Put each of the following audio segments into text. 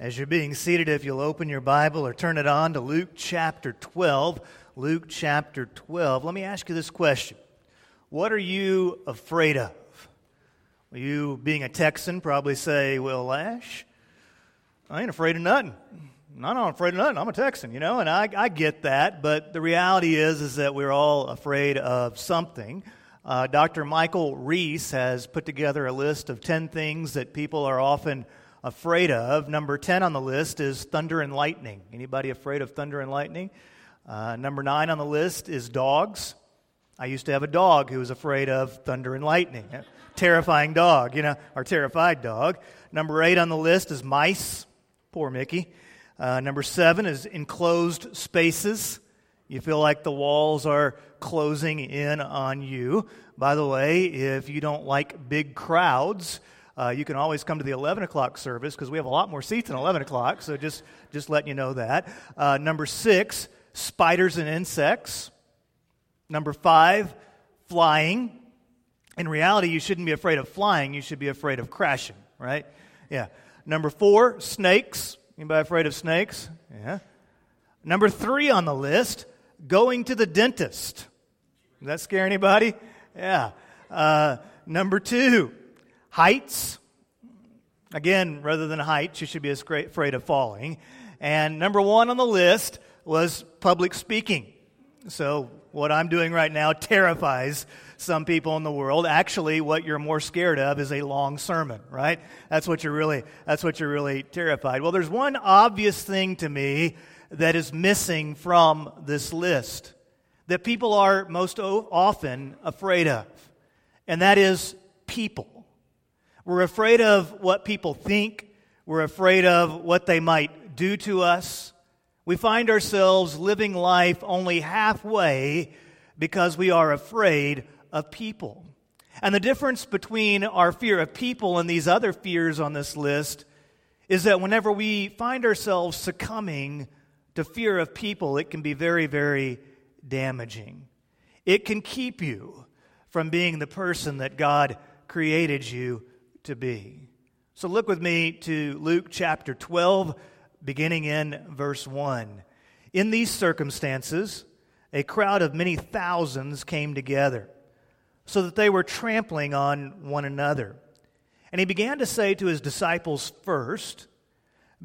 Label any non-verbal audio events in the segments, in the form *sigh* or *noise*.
As you're being seated, if you'll open your Bible or turn it on to Luke chapter 12, Luke chapter 12, let me ask you this question What are you afraid of? You, being a Texan, probably say, Well, Lash, I ain't afraid of nothing. I'm not afraid of nothing. I'm a Texan, you know, and I, I get that. But the reality is, is that we're all afraid of something. Uh, Dr. Michael Reese has put together a list of 10 things that people are often afraid of. Number 10 on the list is thunder and lightning. Anybody afraid of thunder and lightning? Uh, number 9 on the list is dogs. I used to have a dog who was afraid of thunder and lightning. Terrifying dog, you know, or terrified dog. Number 8 on the list is mice. Poor Mickey. Uh, number 7 is enclosed spaces. You feel like the walls are closing in on you. By the way, if you don't like big crowds, uh, you can always come to the 11 o'clock service because we have a lot more seats than 11 o'clock. So just, just letting you know that. Uh, number six, spiders and insects. Number five, flying. In reality, you shouldn't be afraid of flying. You should be afraid of crashing, right? Yeah. Number four, snakes. Anybody afraid of snakes? Yeah. Number three on the list, going to the dentist. Does that scare anybody? Yeah. Uh, number two, heights. Again, rather than heights, you should be afraid of falling. And number one on the list was public speaking. So, what I'm doing right now terrifies some people in the world. Actually, what you're more scared of is a long sermon, right? That's what you're really that's what you're really terrified. Well, there's one obvious thing to me that is missing from this list that people are most often afraid of. And that is people. We're afraid of what people think. We're afraid of what they might do to us. We find ourselves living life only halfway because we are afraid of people. And the difference between our fear of people and these other fears on this list is that whenever we find ourselves succumbing to fear of people, it can be very, very damaging. It can keep you from being the person that God created you to be. So look with me to Luke chapter 12, beginning in verse 1. In these circumstances, a crowd of many thousands came together, so that they were trampling on one another. And he began to say to his disciples first,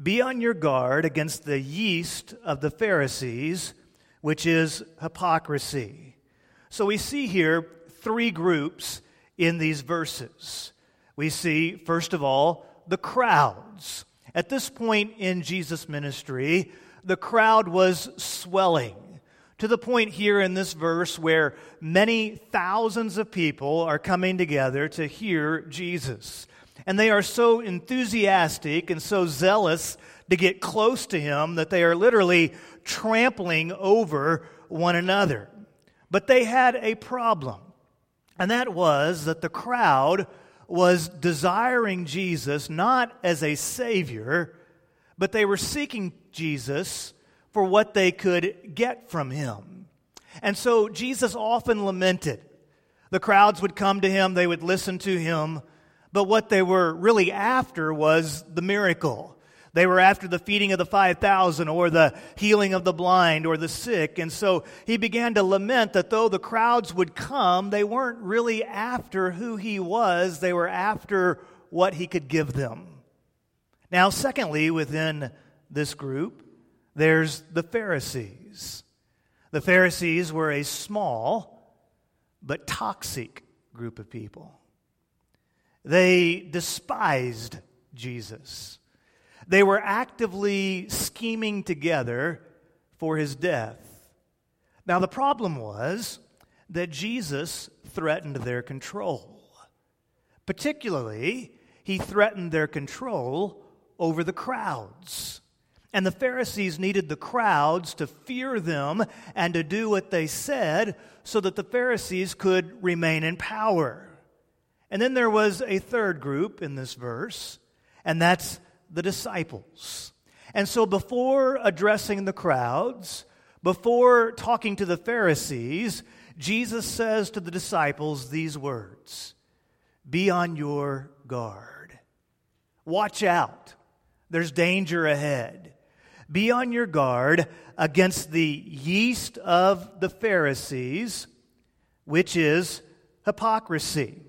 Be on your guard against the yeast of the Pharisees, which is hypocrisy. So we see here three groups in these verses we see, first of all, the crowds. At this point in Jesus' ministry, the crowd was swelling to the point here in this verse where many thousands of people are coming together to hear Jesus. And they are so enthusiastic and so zealous to get close to him that they are literally trampling over one another. But they had a problem, and that was that the crowd was desiring Jesus not as a Savior, but they were seeking Jesus for what they could get from Him. And so Jesus often lamented. The crowds would come to Him, they would listen to Him, but what they were really after was the miracle. They were after the feeding of the 5,000 or the healing of the blind or the sick. And so he began to lament that though the crowds would come, they weren't really after who he was, they were after what he could give them. Now, secondly, within this group, there's the Pharisees. The Pharisees were a small but toxic group of people. They despised Jesus. They were actively scheming together for his death. Now, the problem was that Jesus threatened their control. Particularly, he threatened their control over the crowds. And the Pharisees needed the crowds to fear them and to do what they said so that the Pharisees could remain in power. And then there was a third group in this verse, and that's the disciples. And so, before addressing the crowds, before talking to the Pharisees, Jesus says to the disciples these words Be on your guard. Watch out There's danger ahead. Be on your guard against the yeast of the Pharisees, which is hypocrisy.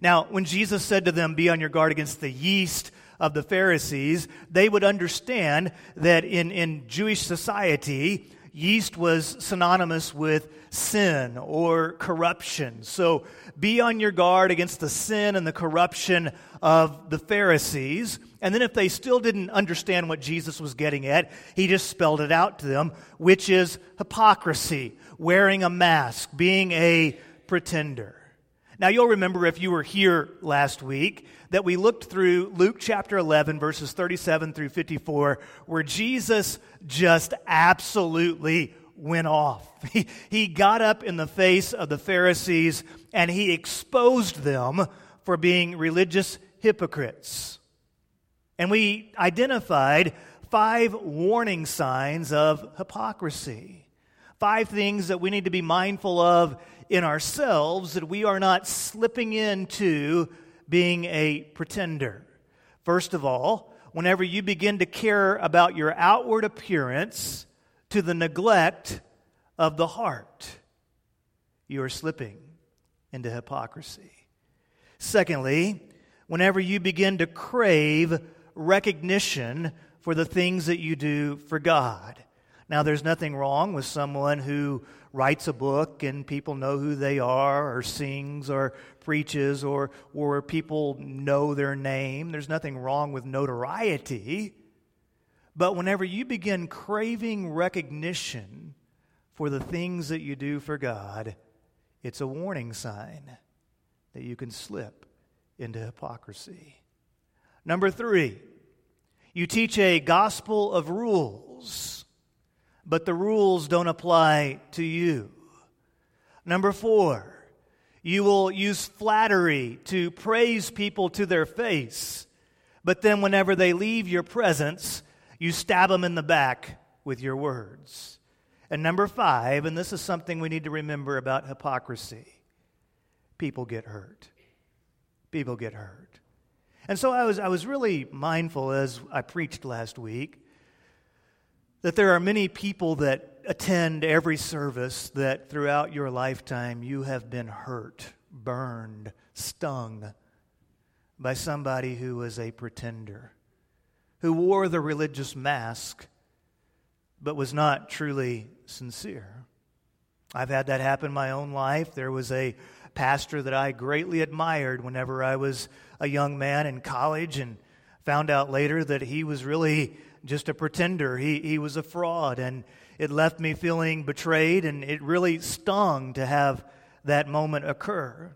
Now, when Jesus said to them, Be on your guard against the yeast of the Pharisees, they would understand that in, in Jewish society, yeast was synonymous with sin or corruption. So be on your guard against the sin and the corruption of the Pharisees. And then, if they still didn't understand what Jesus was getting at, he just spelled it out to them, which is hypocrisy, wearing a mask, being a pretender. Now, you'll remember if you were here last week that we looked through Luke chapter 11, verses 37 through 54, where Jesus just absolutely went off. *laughs* He, he got up in the face of the Pharisees and he exposed them for being religious hypocrites. And we identified five warning signs of hypocrisy. Five things that we need to be mindful of in ourselves that we are not slipping into being a pretender. First of all, whenever you begin to care about your outward appearance to the neglect of the heart, you are slipping into hypocrisy. Secondly, whenever you begin to crave recognition for the things that you do for God. Now, there's nothing wrong with someone who writes a book and people know who they are, or sings, or preaches, or, or people know their name. There's nothing wrong with notoriety. But whenever you begin craving recognition for the things that you do for God, it's a warning sign that you can slip into hypocrisy. Number three, you teach a gospel of rules but the rules don't apply to you. Number four, you will use flattery to praise people to their face, but then whenever they leave your presence, you stab them in the back with your words. And number five, and this is something we need to remember about hypocrisy people get hurt. People get hurt. And so I was, I was really mindful as I preached last week that there are many people that attend every service that throughout your lifetime you have been hurt, burned, stung by somebody who was a pretender, who wore the religious mask but was not truly sincere. I've had that happen in my own life. There was a pastor that I greatly admired whenever I was a young man in college and found out later that he was really just a pretender. He, he was a fraud, and it left me feeling betrayed, and it really stung to have that moment occur.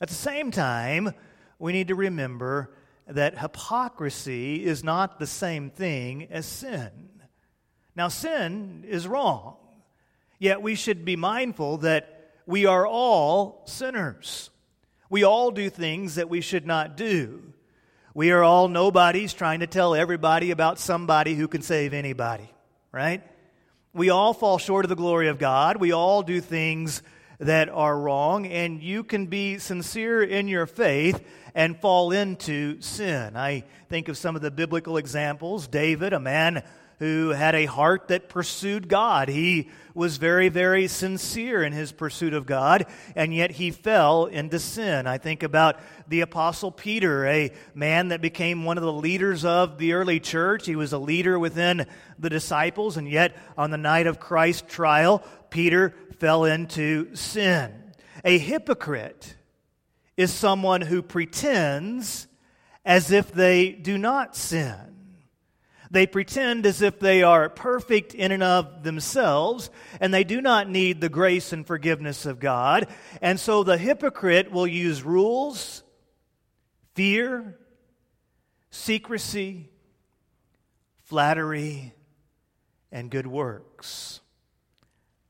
At the same time, we need to remember that hypocrisy is not the same thing as sin. Now, sin is wrong, yet we should be mindful that we are all sinners. We all do things that we should not do. We are all nobodies trying to tell everybody about somebody who can save anybody, right? We all fall short of the glory of God. We all do things that are wrong, and you can be sincere in your faith and fall into sin. I think of some of the biblical examples. David, a man who had a heart that pursued God. He was very, very sincere in his pursuit of God, and yet he fell into sin. I think about the Apostle Peter, a man that became one of the leaders of the early church. He was a leader within the disciples, and yet on the night of Christ's trial, Peter fell into sin. A hypocrite is someone who pretends as if they do not sin. They pretend as if they are perfect in and of themselves, and they do not need the grace and forgiveness of God. And so the hypocrite will use rules, fear, secrecy, flattery, and good works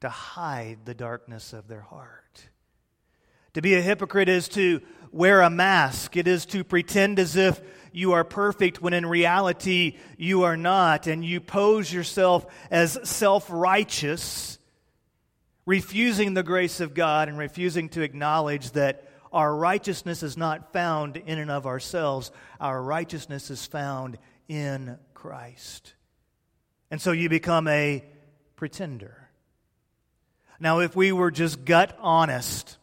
to hide the darkness of their heart. To be a hypocrite is to wear a mask, it is to pretend as if you are perfect when in reality you are not, and you pose yourself as self righteous, refusing the grace of God and refusing to acknowledge that our righteousness is not found in and of ourselves. Our righteousness is found in Christ. And so you become a pretender. Now, if we were just gut honest,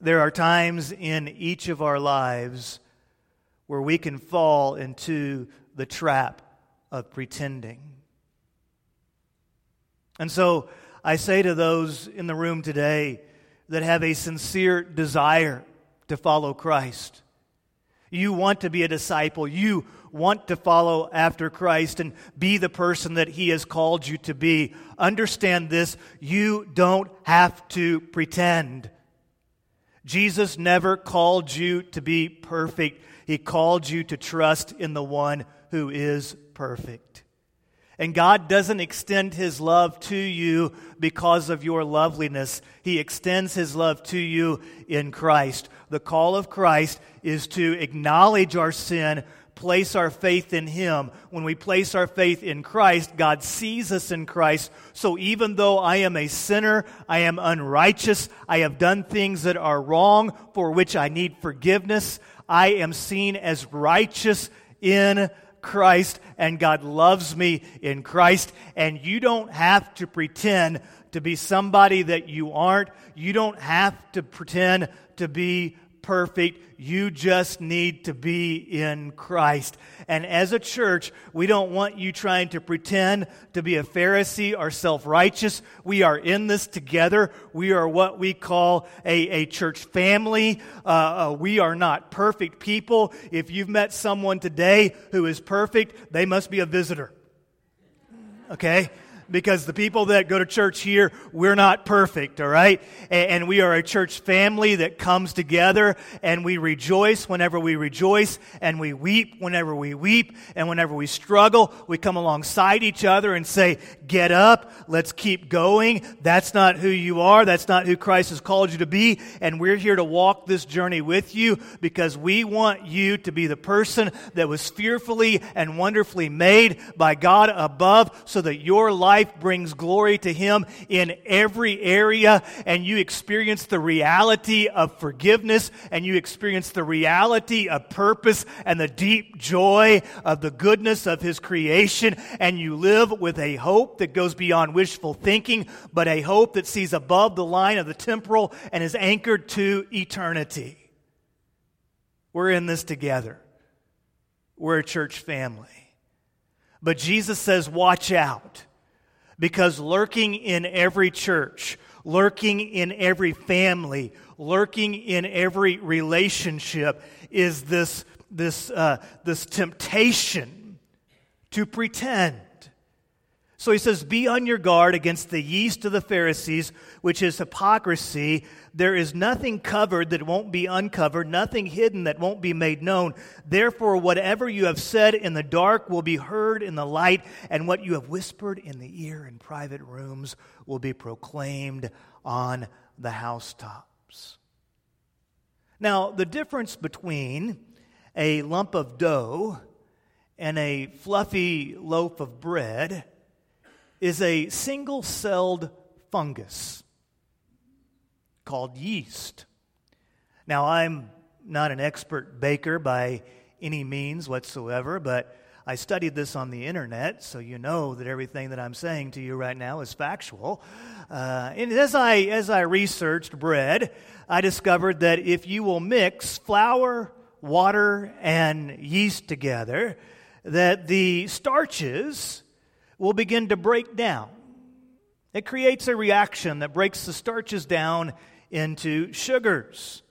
there are times in each of our lives where we can fall into the trap of pretending. And so I say to those in the room today that have a sincere desire to follow Christ, you want to be a disciple, you want to follow after Christ and be the person that He has called you to be, understand this you don't have to pretend. Jesus never called you to be perfect. He called you to trust in the one who is perfect. And God doesn't extend His love to you because of your loveliness. He extends His love to you in Christ. The call of Christ is to acknowledge our sin, place our faith in Him. When we place our faith in Christ, God sees us in Christ. So even though I am a sinner, I am unrighteous, I have done things that are wrong for which I need forgiveness, I am seen as righteous in Christ, and God loves me in Christ. And you don't have to pretend to be somebody that you aren't. You don't have to pretend to be perfect. You just need to be in Christ. And as a church, we don't want you trying to pretend to be a Pharisee or self righteous. We are in this together. We are what we call a, a church family. Uh, uh, we are not perfect people. If you've met someone today who is perfect, they must be a visitor. Okay? Because the people that go to church here, we're not perfect, all right? And, we are a church family that comes together and we rejoice whenever we rejoice and we weep whenever we weep and whenever we struggle, we come alongside each other and say, get up, let's keep going. That's not who you are. That's not who Christ has called you to be. And we're here to walk this journey with you because we want you to be the person that was fearfully and wonderfully made by God above so that your life life brings glory to Him in every area, and you experience the reality of forgiveness, and you experience the reality of purpose and the deep joy of the goodness of His creation, and you live with a hope that goes beyond wishful thinking, but a hope that sees above the line of the temporal and is anchored to eternity. We're in this together. We're a church family. But Jesus says, watch out. Because lurking in every church, lurking in every family, lurking in every relationship is this, this, uh, this temptation to pretend. So he says, Be on your guard against the yeast of the Pharisees, which is hypocrisy. There is nothing covered that won't be uncovered, nothing hidden that won't be made known. Therefore, whatever you have said in the dark will be heard in the light, and what you have whispered in the ear in private rooms will be proclaimed on the housetops. Now, the difference between a lump of dough and a fluffy loaf of bread is a single celled fungus called yeast. Now, I'm not an expert baker by any means whatsoever, but I studied this on the internet, so you know that everything that I'm saying to you right now is factual. Uh, and as I, as I researched bread, I discovered that if you will mix flour, water, and yeast together, that the starches will begin to break down. It creates a reaction that breaks the starches down into sugars.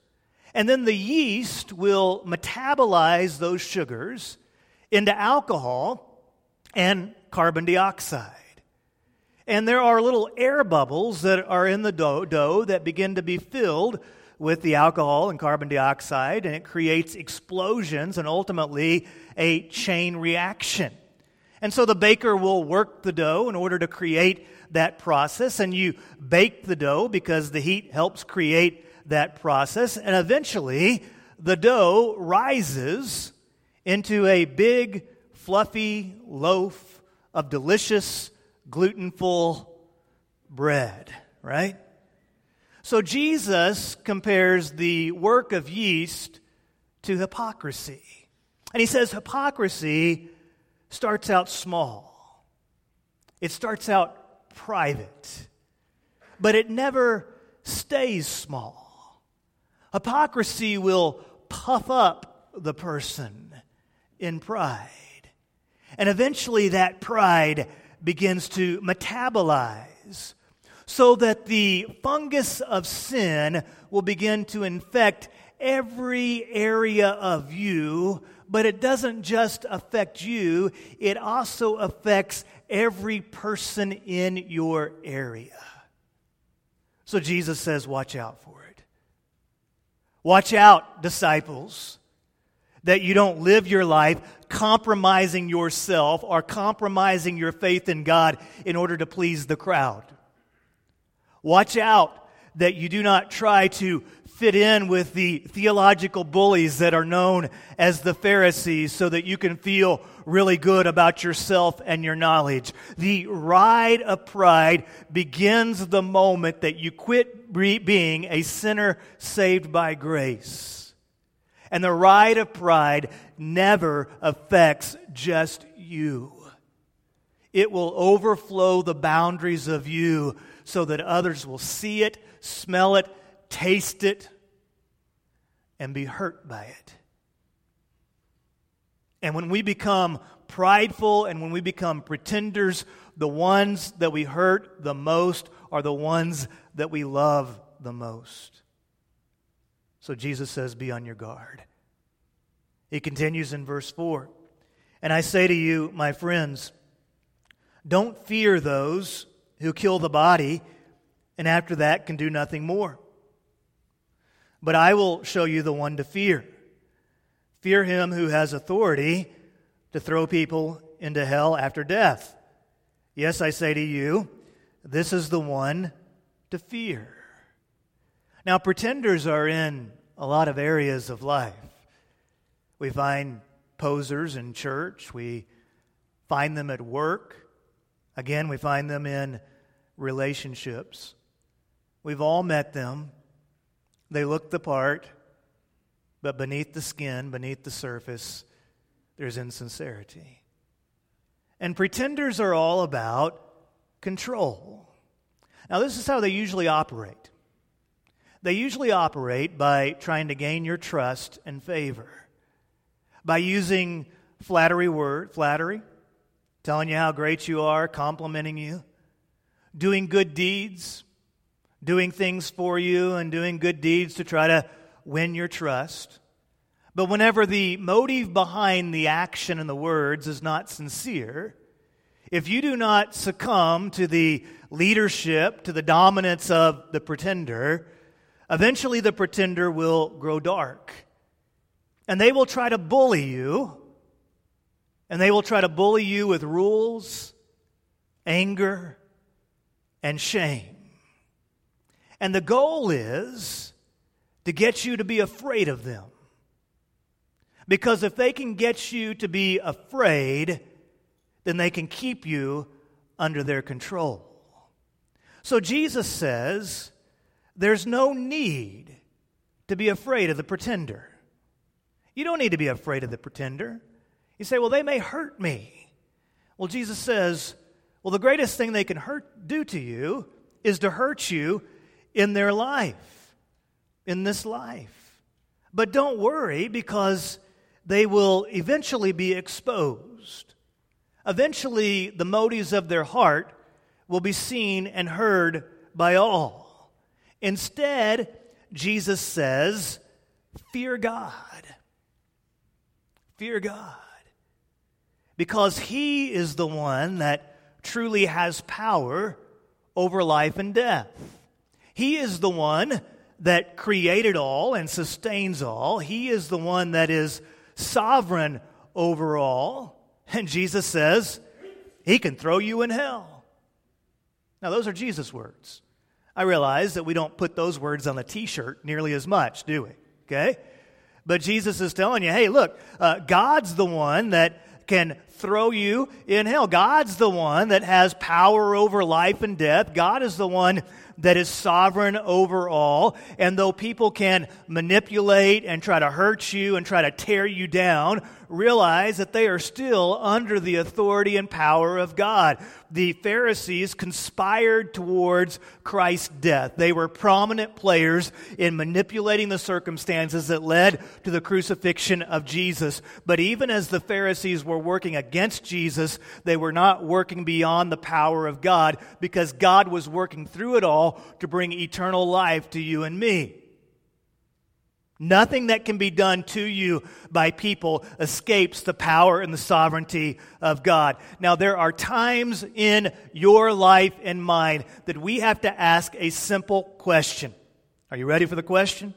And then the yeast will metabolize those sugars into alcohol and carbon dioxide. And there are little air bubbles that are in the dough, dough, that begin to be filled with the alcohol and carbon dioxide, and it creates explosions and ultimately a chain reaction. And so the baker will work the dough in order to create that process, and you bake the dough because the heat helps create that process. And eventually, the dough rises into a big, fluffy loaf of delicious, glutenful bread, right? So Jesus compares the work of yeast to hypocrisy. And he says hypocrisy starts out small, it starts out private, but it never stays small. Hypocrisy will puff up the person in pride. And eventually that pride begins to metabolize so that the fungus of sin will begin to infect every area of you, but it doesn't just affect you, it also affects every person in your area. So Jesus says, Watch out for it. Watch out, disciples, that you don't live your life compromising yourself or compromising your faith in God in order to please the crowd. Watch out that you do not try to fit in with the theological bullies that are known as the Pharisees so that you can feel really good about yourself and your knowledge. The ride of pride begins the moment that you quit being a sinner saved by grace. And the ride of pride never affects just you. It will overflow the boundaries of you so that others will see it, smell it, taste it, and be hurt by it. And when we become prideful and when we become pretenders, the ones that we hurt the most are the ones that we love the most. So Jesus says, Be on your guard. He continues in verse 4 And I say to you, my friends, don't fear those who kill the body, and after that can do nothing more. But I will show you the one to fear. Fear him who has authority to throw people into hell after death. Yes, I say to you, this is the one to fear. Now, pretenders are in a lot of areas of life. We find posers in church, we find them at work. Again, we find them in relationships. We've all met them. They look the part, but beneath the skin, beneath the surface, there's insincerity. And pretenders are all about control. Now, this is how they usually operate. They usually operate by trying to gain your trust and favor, by using flattery word, flattery, telling you how great you are, complimenting you, doing good deeds, doing things for you, and doing good deeds to try to win your trust. But whenever the motive behind the action and the words is not sincere, if you do not succumb to the leadership, to the dominance of the pretender, eventually the pretender will grow dark. And they will try to bully you. And they will try to bully you with rules, anger, and shame. And the goal is to get you to be afraid of them. Because if they can get you to be afraid, then they can keep you under their control. So Jesus says there's no need to be afraid of the pretender. You don't need to be afraid of the pretender. You say, well, they may hurt me. Well, Jesus says, well, the greatest thing they can hurt, do to you is to hurt you in their life, in this life. But don't worry because they will eventually be exposed. Eventually, the motives of their heart will be seen and heard by all. Instead, Jesus says, Fear God. Fear God. Because He is the one that truly has power over life and death. He is the one that created all and sustains all. He is the one that is sovereign over all. And Jesus says, He can throw you in hell. Now, those are Jesus' words. I realize that we don't put those words on a t shirt nearly as much, do we? Okay? But Jesus is telling you, hey, look, uh, God's the one that can throw you in hell. God's the one that has power over life and death. God is the one that is sovereign over all. And though people can manipulate and try to hurt you and try to tear you down, realize that they are still under the authority and power of God. The Pharisees conspired towards Christ's death. They were prominent players in manipulating the circumstances that led to the crucifixion of Jesus. But even as the Pharisees were working against Jesus, they were not working beyond the power of God because God was working through it all to bring eternal life to you and me. Nothing that can be done to you by people escapes the power and the sovereignty of God. Now, there are times in your life and mine that we have to ask a simple question. Are you ready for the question?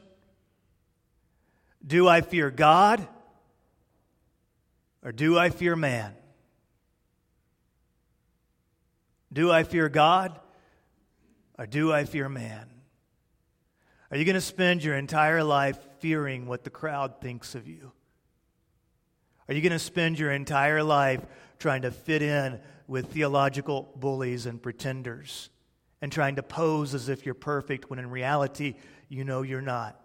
Do I fear God or do I fear man? Do I fear God or do I fear man? Are you going to spend your entire life fearing what the crowd thinks of you? Are you going to spend your entire life trying to fit in with theological bullies and pretenders and trying to pose as if you're perfect when in reality you know you're not?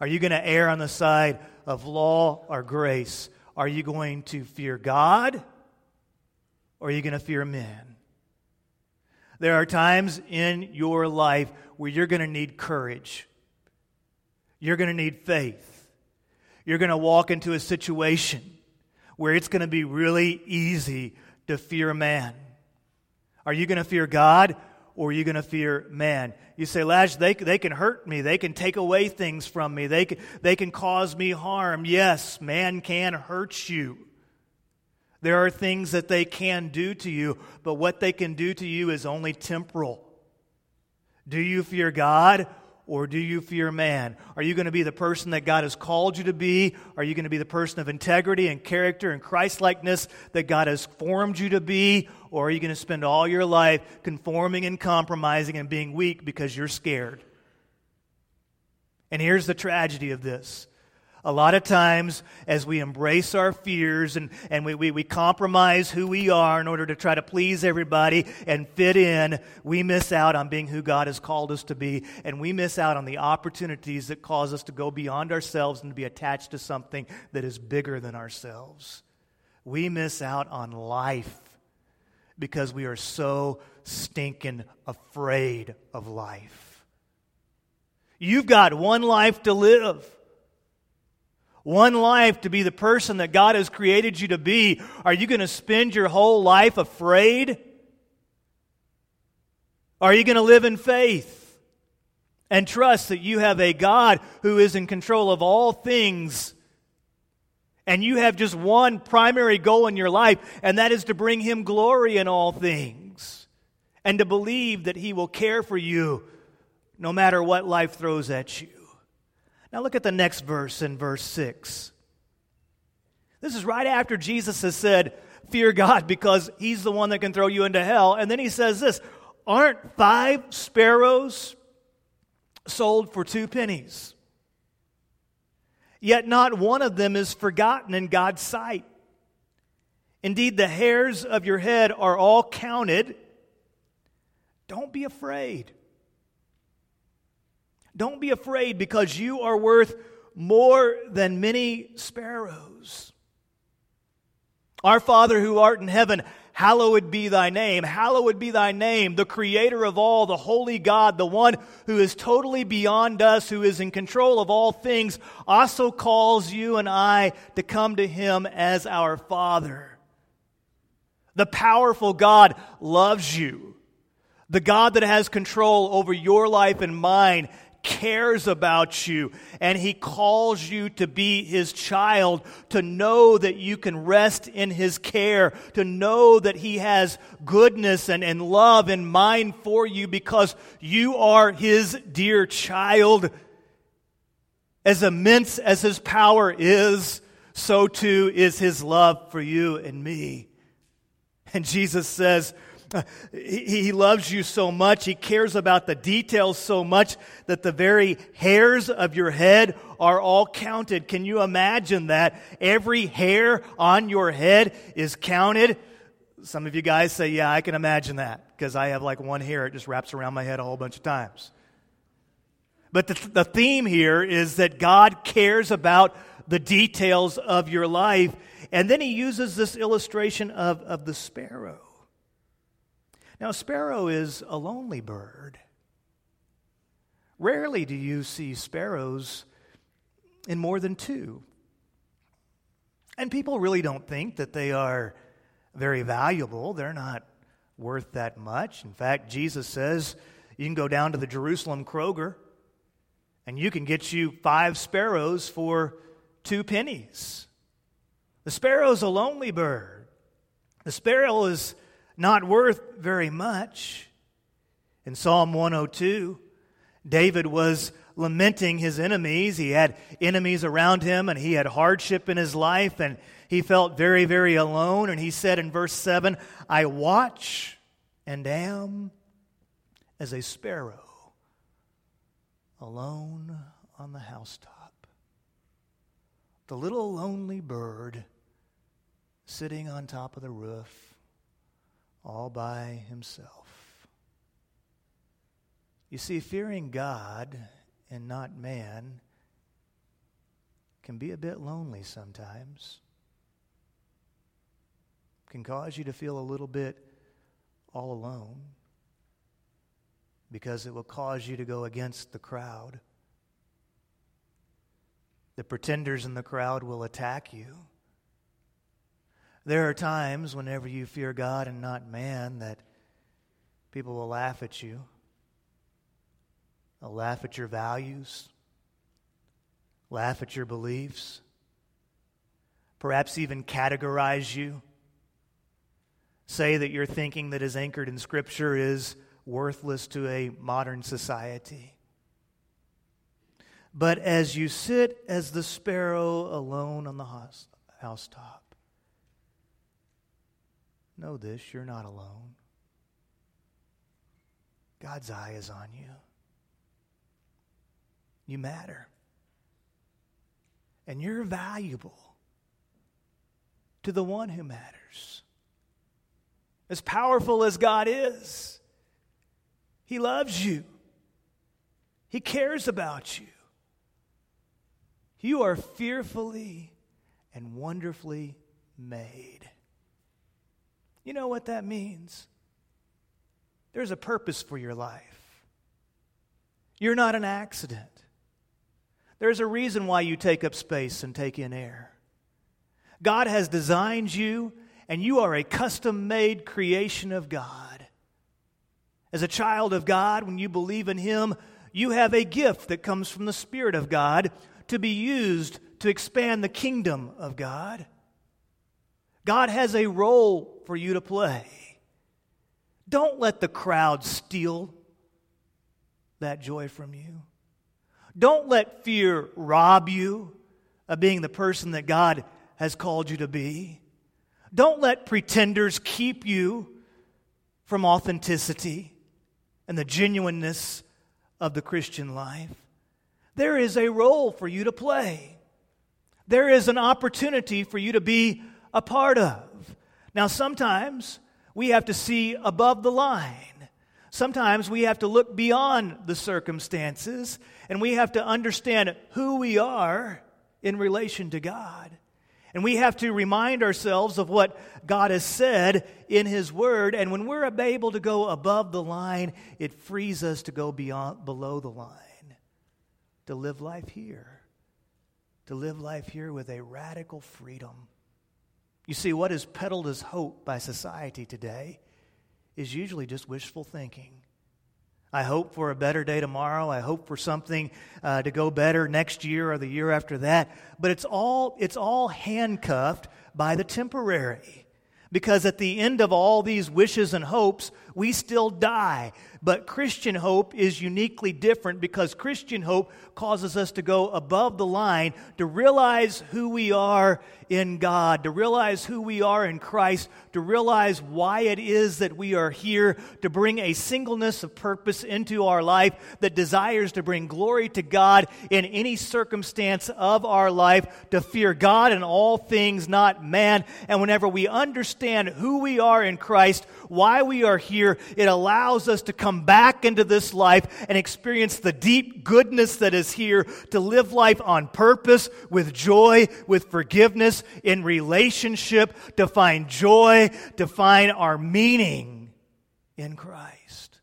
Are you going to err on the side of law or grace? Are you going to fear God or are you going to fear men? There are times in your life where you're going to need courage. You're going to need faith. You're going to walk into a situation where it's going to be really easy to fear man. Are you going to fear God or are you going to fear man? You say, Lash, they, they can hurt me. They can take away things from me. They can, they can cause me harm. Yes, man can hurt you. There are things that they can do to you, but what they can do to you is only temporal. Do you fear God or do you fear man? Are you going to be the person that God has called you to be? Are you going to be the person of integrity and character and Christlikeness that God has formed you to be? Or are you going to spend all your life conforming and compromising and being weak because you're scared? And here's the tragedy of this a lot of times, as we embrace our fears and, and we, we, we compromise who we are in order to try to please everybody and fit in, we miss out on being who God has called us to be. And we miss out on the opportunities that cause us to go beyond ourselves and to be attached to something that is bigger than ourselves. We miss out on life because we are so stinking afraid of life. You've got one life to live one life to be the person that God has created you to be, are you going to spend your whole life afraid? Are you going to live in faith and trust that you have a God who is in control of all things? And you have just one primary goal in your life, and that is to bring Him glory in all things. And to believe that He will care for you no matter what life throws at you. Now look at the next verse in verse 6. This is right after Jesus has said, Fear God because he's the one that can throw you into hell. And then he says this Aren't five sparrows sold for two pennies? Yet not one of them is forgotten in God's sight. Indeed, the hairs of your head are all counted. Don't be afraid. Don't be afraid because you are worth more than many sparrows. Our Father who art in heaven, hallowed be thy name. Hallowed be thy name, the creator of all, the holy God, the one who is totally beyond us, who is in control of all things, also calls you and I to come to him as our Father. The powerful God loves you. The God that has control over your life and mine cares about you and he calls you to be his child, to know that you can rest in his care, to know that he has goodness and, and love in mind for you because you are his dear child. As immense as his power is, so too is his love for you and me. And Jesus says, He loves you so much, He cares about the details so much that the very hairs of your head are all counted. Can you imagine that? Every hair on your head is counted. Some of you guys say, Yeah, I can imagine that because I have like one hair, it just wraps around my head a whole bunch of times. But the, the theme here is that God cares about the details of your life. And then he uses this illustration of, of the sparrow. Now, a sparrow is a lonely bird. Rarely do you see sparrows in more than two. And people really don't think that they are very valuable. They're not worth that much. In fact, Jesus says you can go down to the Jerusalem Kroger and you can get you five sparrows for two pennies. The sparrow is a lonely bird. The sparrow is not worth very much. In Psalm 102, David was lamenting his enemies. He had enemies around him and he had hardship in his life and he felt very, very alone. And he said in verse 7 I watch and am as a sparrow alone on the housetop. The little lonely bird sitting on top of the roof all by himself. You see, fearing God and not man can be a bit lonely sometimes, can cause you to feel a little bit all alone because it will cause you to go against the crowd. The pretenders in the crowd will attack you. There are times whenever you fear God and not man that people will laugh at you. They'll laugh at your values, laugh at your beliefs, perhaps even categorize you. Say that your thinking that is anchored in Scripture is worthless to a modern society. But as you sit as the sparrow alone on the house, housetop, Know this you're not alone. God's eye is on you. You matter. And you're valuable to the one who matters. As powerful as God is, He loves you, He cares about you. You are fearfully and wonderfully made. You know what that means? There's a purpose for your life. You're not an accident. There's a reason why you take up space and take in air. God has designed you, and you are a custom made creation of God. As a child of God, when you believe in Him, you have a gift that comes from the Spirit of God to be used to expand the kingdom of God. God has a role for you to play. Don't let the crowd steal that joy from you. Don't let fear rob you of being the person that God has called you to be. Don't let pretenders keep you from authenticity and the genuineness of the Christian life. There is a role for you to play. There is an opportunity for you to be a part of. Now, sometimes we have to see above the line. Sometimes we have to look beyond the circumstances and we have to understand who we are in relation to God. And we have to remind ourselves of what God has said in His Word. And when we're able to go above the line, it frees us to go beyond, below the line, to live life here, to live life here with a radical freedom you see, what is peddled as hope by society today is usually just wishful thinking. I hope for a better day tomorrow. I hope for something uh, to go better next year or the year after that. But it's all, it's all handcuffed by the temporary, Because at the end of all these wishes and hopes, we still die. But Christian hope is uniquely different because Christian hope causes us to go above the line, to realize who we are in God, to realize who we are in Christ, to realize why it is that we are here, to bring a singleness of purpose into our life that desires to bring glory to God in any circumstance of our life, to fear God in all things, not man. And whenever we understand who we are in Christ, why we are it allows us to come back into this life and experience the deep goodness that is here, to live life on purpose, with joy, with forgiveness, in relationship, to find joy, to find our meaning in Christ.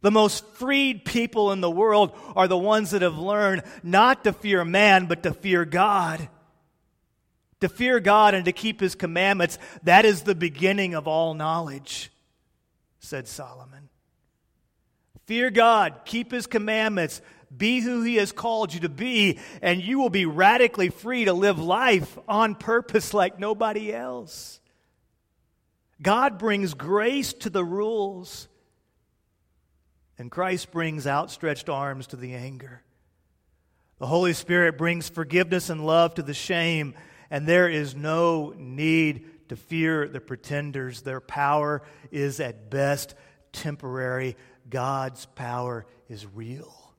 The most freed people in the world are the ones that have learned not to fear man, but to fear God. To fear God and to keep his commandments, that is the beginning of all knowledge said Solomon. Fear God, keep his commandments, be who he has called you to be, and you will be radically free to live life on purpose like nobody else. God brings grace to the rules, and Christ brings outstretched arms to the anger. The Holy Spirit brings forgiveness and love to the shame, and there is no need to fear the pretenders. Their power is at best temporary. God's power is real.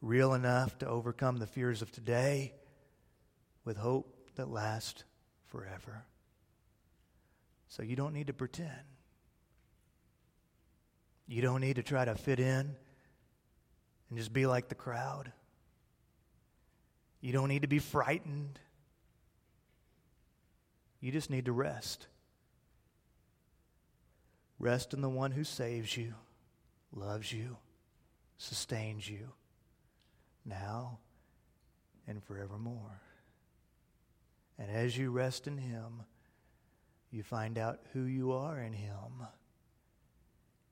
Real enough to overcome the fears of today with hope that lasts forever. So you don't need to pretend. You don't need to try to fit in and just be like the crowd. You don't need to be frightened. You just need to rest. Rest in the one who saves you, loves you, sustains you, now and forevermore. And as you rest in Him, you find out who you are in Him.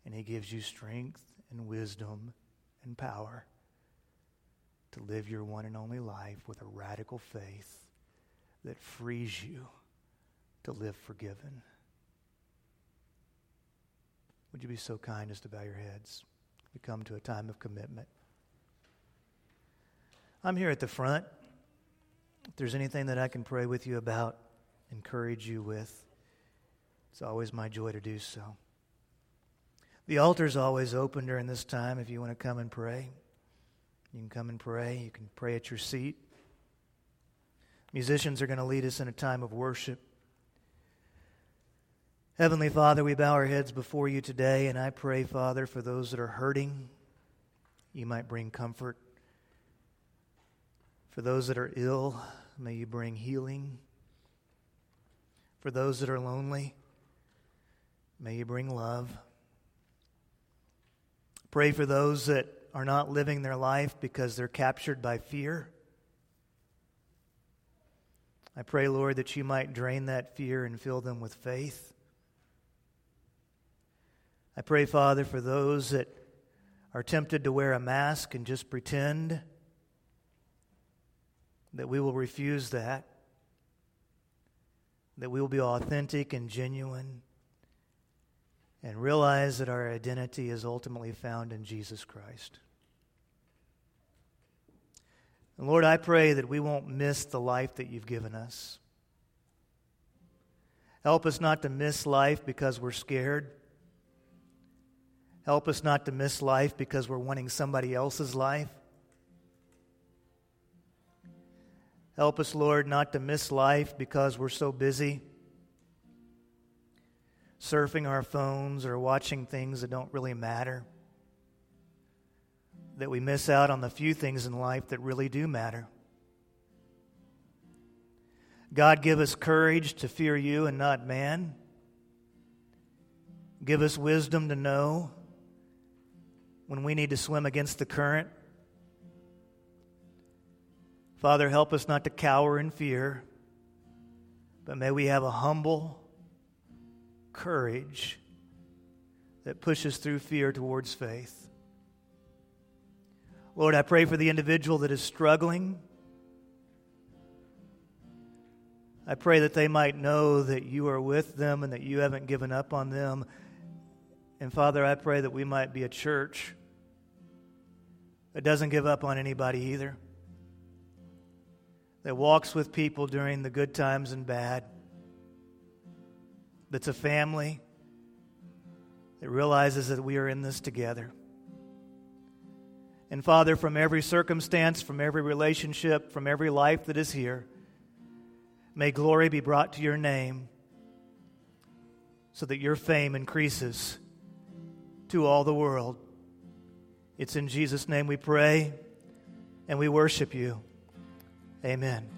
And He gives you strength and wisdom and power to live your one and only life with a radical faith that frees you to live forgiven. Would you be so kind as to bow your heads? We come to a time of commitment. I'm here at the front. If there's anything that I can pray with you about, encourage you with, it's always my joy to do so. The altar's always open during this time if you want to come and pray. You can come and pray. You can pray at your seat. Musicians are going to lead us in a time of worship. Heavenly Father, we bow our heads before you today, and I pray, Father, for those that are hurting, you might bring comfort. For those that are ill, may you bring healing. For those that are lonely, may you bring love. Pray for those that are not living their life because they're captured by fear. I pray, Lord, that you might drain that fear and fill them with faith. I pray, Father, for those that are tempted to wear a mask and just pretend, that we will refuse that, that we will be authentic and genuine, and realize that our identity is ultimately found in Jesus Christ. And Lord, I pray that we won't miss the life that you've given us. Help us not to miss life because we're scared Help us not to miss life because we're wanting somebody else's life. Help us, Lord, not to miss life because we're so busy surfing our phones or watching things that don't really matter. That we miss out on the few things in life that really do matter. God, give us courage to fear you and not man. Give us wisdom to know when we need to swim against the current. Father, help us not to cower in fear, but may we have a humble courage that pushes through fear towards faith. Lord, I pray for the individual that is struggling. I pray that they might know that you are with them and that you haven't given up on them. And Father, I pray that we might be a church that doesn't give up on anybody either, that walks with people during the good times and bad, that's a family that realizes that we are in this together. And Father, from every circumstance, from every relationship, from every life that is here, may glory be brought to your name so that your fame increases to all the world. It's in Jesus' name we pray and we worship you. Amen.